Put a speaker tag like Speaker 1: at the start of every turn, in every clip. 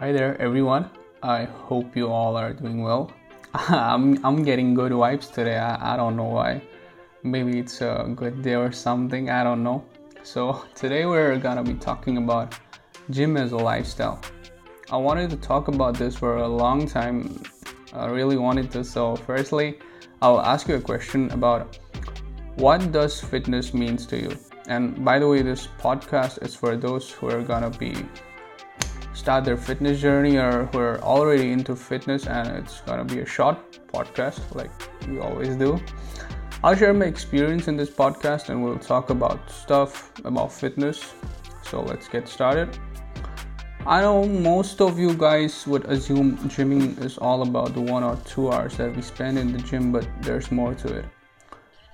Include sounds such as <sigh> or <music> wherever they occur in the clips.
Speaker 1: Hi there, everyone. I hope you all are doing well. <laughs> I'm, I'm getting good vibes today. I, I don't know why. Maybe it's a good day or something. I don't know. So, <laughs> today we're gonna be talking about gym as a lifestyle. I wanted to talk about this for a long time. I really wanted to. So, firstly, I'll ask you a question about what does fitness means to you? And by the way, this podcast is for those who are gonna be start their fitness journey or who are already into fitness and it's gonna be a short podcast like we always do. I'll share my experience in this podcast and we'll talk about stuff about fitness. So let's get started. I know most of you guys would assume gymming is all about the one or two hours that we spend in the gym, but there's more to it.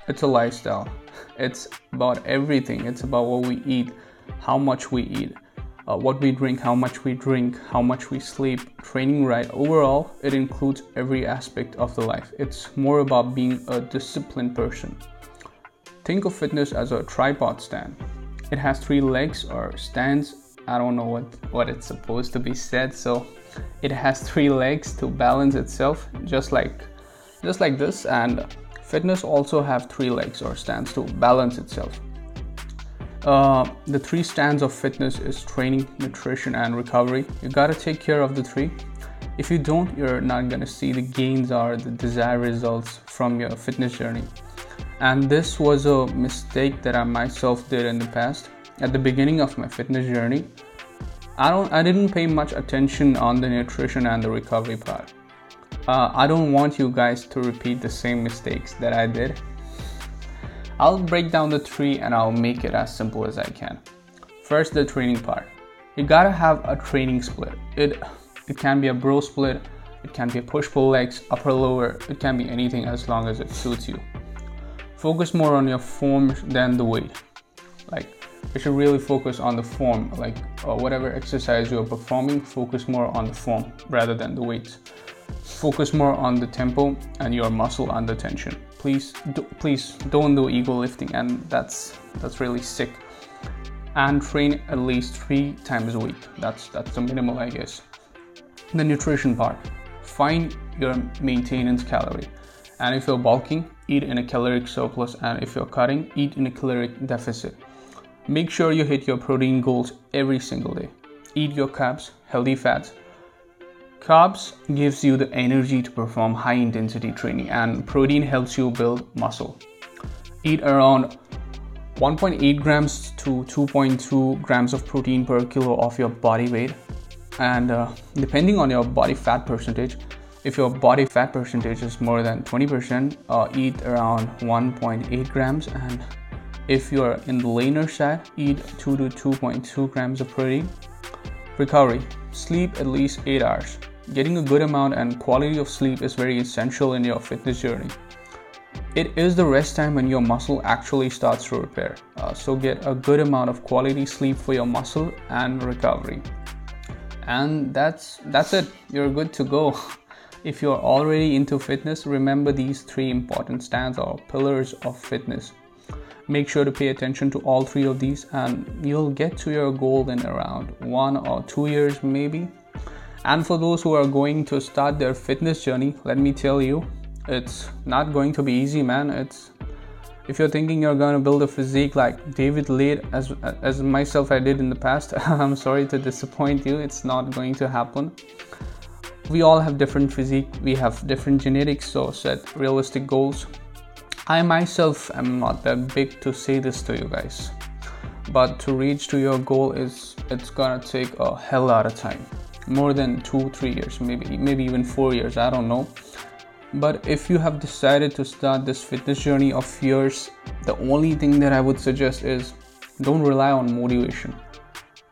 Speaker 1: It's a lifestyle, <laughs> it's about everything. It's about what we eat, how much we eat, uh, what we drink, how much we drink, how much we sleep, training right. Overall, it includes every aspect of the life. It's more about being a disciplined person. Think of fitness as a tripod stand. It has three legs or stands. I don't know what, what it's supposed to be said, so it has three legs to balance itself, just like just like this. And fitness also have three legs or stands to balance itself. Uh, the three stands of fitness is training, nutrition, and recovery. You gotta take care of the three. If you don't, you're not gonna see the gains or the desired results from your fitness journey. And this was a mistake that I myself did in the past. At the beginning of my fitness journey, I don't, I didn't pay much attention on the nutrition and the recovery part. Uh, I don't want you guys to repeat the same mistakes that I did I'll break down the three and I'll make it as simple as I can. First, the training part. You gotta have a training split. It it can be a bro split, it can be a push pull legs, upper lower, it can be anything as long as it suits you. Focus more on your form than the weight. Like you should really focus on the form, like uh, whatever exercise you're performing, focus more on the form rather than the weights. Focus more on the tempo and your muscle under tension please do, please don't do ego lifting and that's that's really sick. And train at least three times a week. That's that's the minimal i guess. The nutrition part. Find your maintenance calorie. And if you're bulking eat in a caloric surplus. And if you're cutting eat in a caloric deficit. Make sure you hit your protein goals every single day. Eat your carbs healthy fats Carbs gives you the energy to perform high intensity training and protein helps you build muscle. Eat around 1.8 grams to 2.2 grams of protein per kilo of your body weight. And uh, depending on your body fat percentage if your body fat percentage is more than 20% uh, eat around 1.8 grams. And if you're in the leaner side eat 2 to 2.2 grams of protein. Recovery sleep at least 8 hours Getting a good amount and quality of sleep is very essential in your fitness journey. It is the rest time when your muscle actually starts to repair. Uh, so get a good amount of quality sleep for your muscle and recovery. And that's that's it. You're good to go. <laughs> If you're already into fitness, remember these three important stands or pillars of fitness. Make sure to pay attention to all three of these and you'll get to your goal in around 1 or 2 years maybe and for those who are going to start their fitness journey, let me tell you, it's not going to be easy, man. It's if you're thinking you're going to build a physique like David Laid, as as myself I did in the past, <laughs> I'm sorry to disappoint you. It's not going to happen. We all have different physique. We have different genetics, so set realistic goals. I myself am not that big to say this to you guys, but to reach to your goal is it's gonna take a hell lot of time more than two three years maybe maybe even four years i don't know. But if you have decided to start this fitness journey of yours the only thing that i would suggest is don't rely on motivation.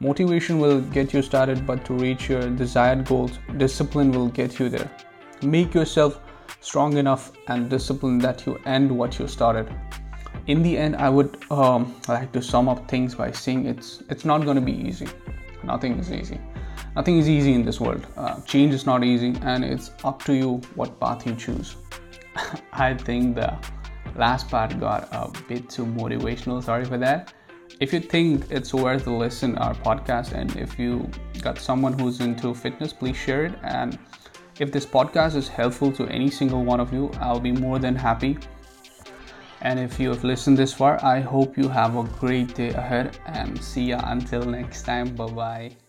Speaker 1: Motivation will get you started but to reach your desired goals discipline will get you there. Make yourself strong enough and disciplined that you end what you started. In the end i would um, like to sum up things by saying it's it's not going to be easy. Nothing is easy Nothing is easy in this world. Uh, change is not easy, and it's up to you what path you choose. <laughs> I think the last part got a bit too motivational. Sorry for that. if you think it's worth to listen our podcast and if you got someone who's into fitness please share it and if this podcast is helpful to any single one of you i'll be more than happy and if you have listened this far i hope you have a great day ahead and see ya until next time bye bye